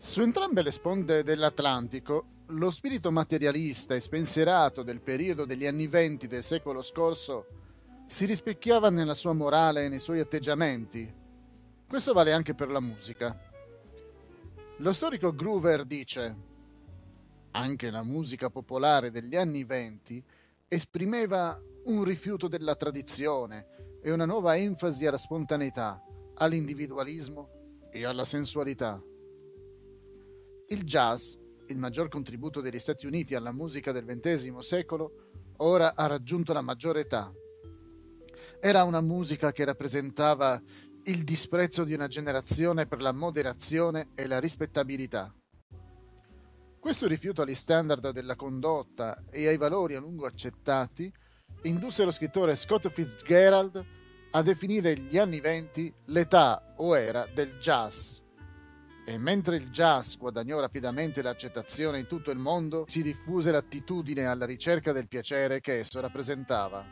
Su entrambe le sponde dell'Atlantico, lo spirito materialista e spensierato del periodo degli anni venti del secolo scorso si rispecchiava nella sua morale e nei suoi atteggiamenti. Questo vale anche per la musica. Lo storico Groover dice: Anche la musica popolare degli anni venti esprimeva un rifiuto della tradizione e una nuova enfasi alla spontaneità, all'individualismo e alla sensualità. Il jazz, il maggior contributo degli Stati Uniti alla musica del XX secolo, ora ha raggiunto la maggiore età. Era una musica che rappresentava il disprezzo di una generazione per la moderazione e la rispettabilità. Questo rifiuto agli standard della condotta e ai valori a lungo accettati indusse lo scrittore Scott Fitzgerald a definire gli anni venti l'età o era del jazz. E mentre il jazz guadagnò rapidamente l'accettazione in tutto il mondo, si diffuse l'attitudine alla ricerca del piacere che esso rappresentava.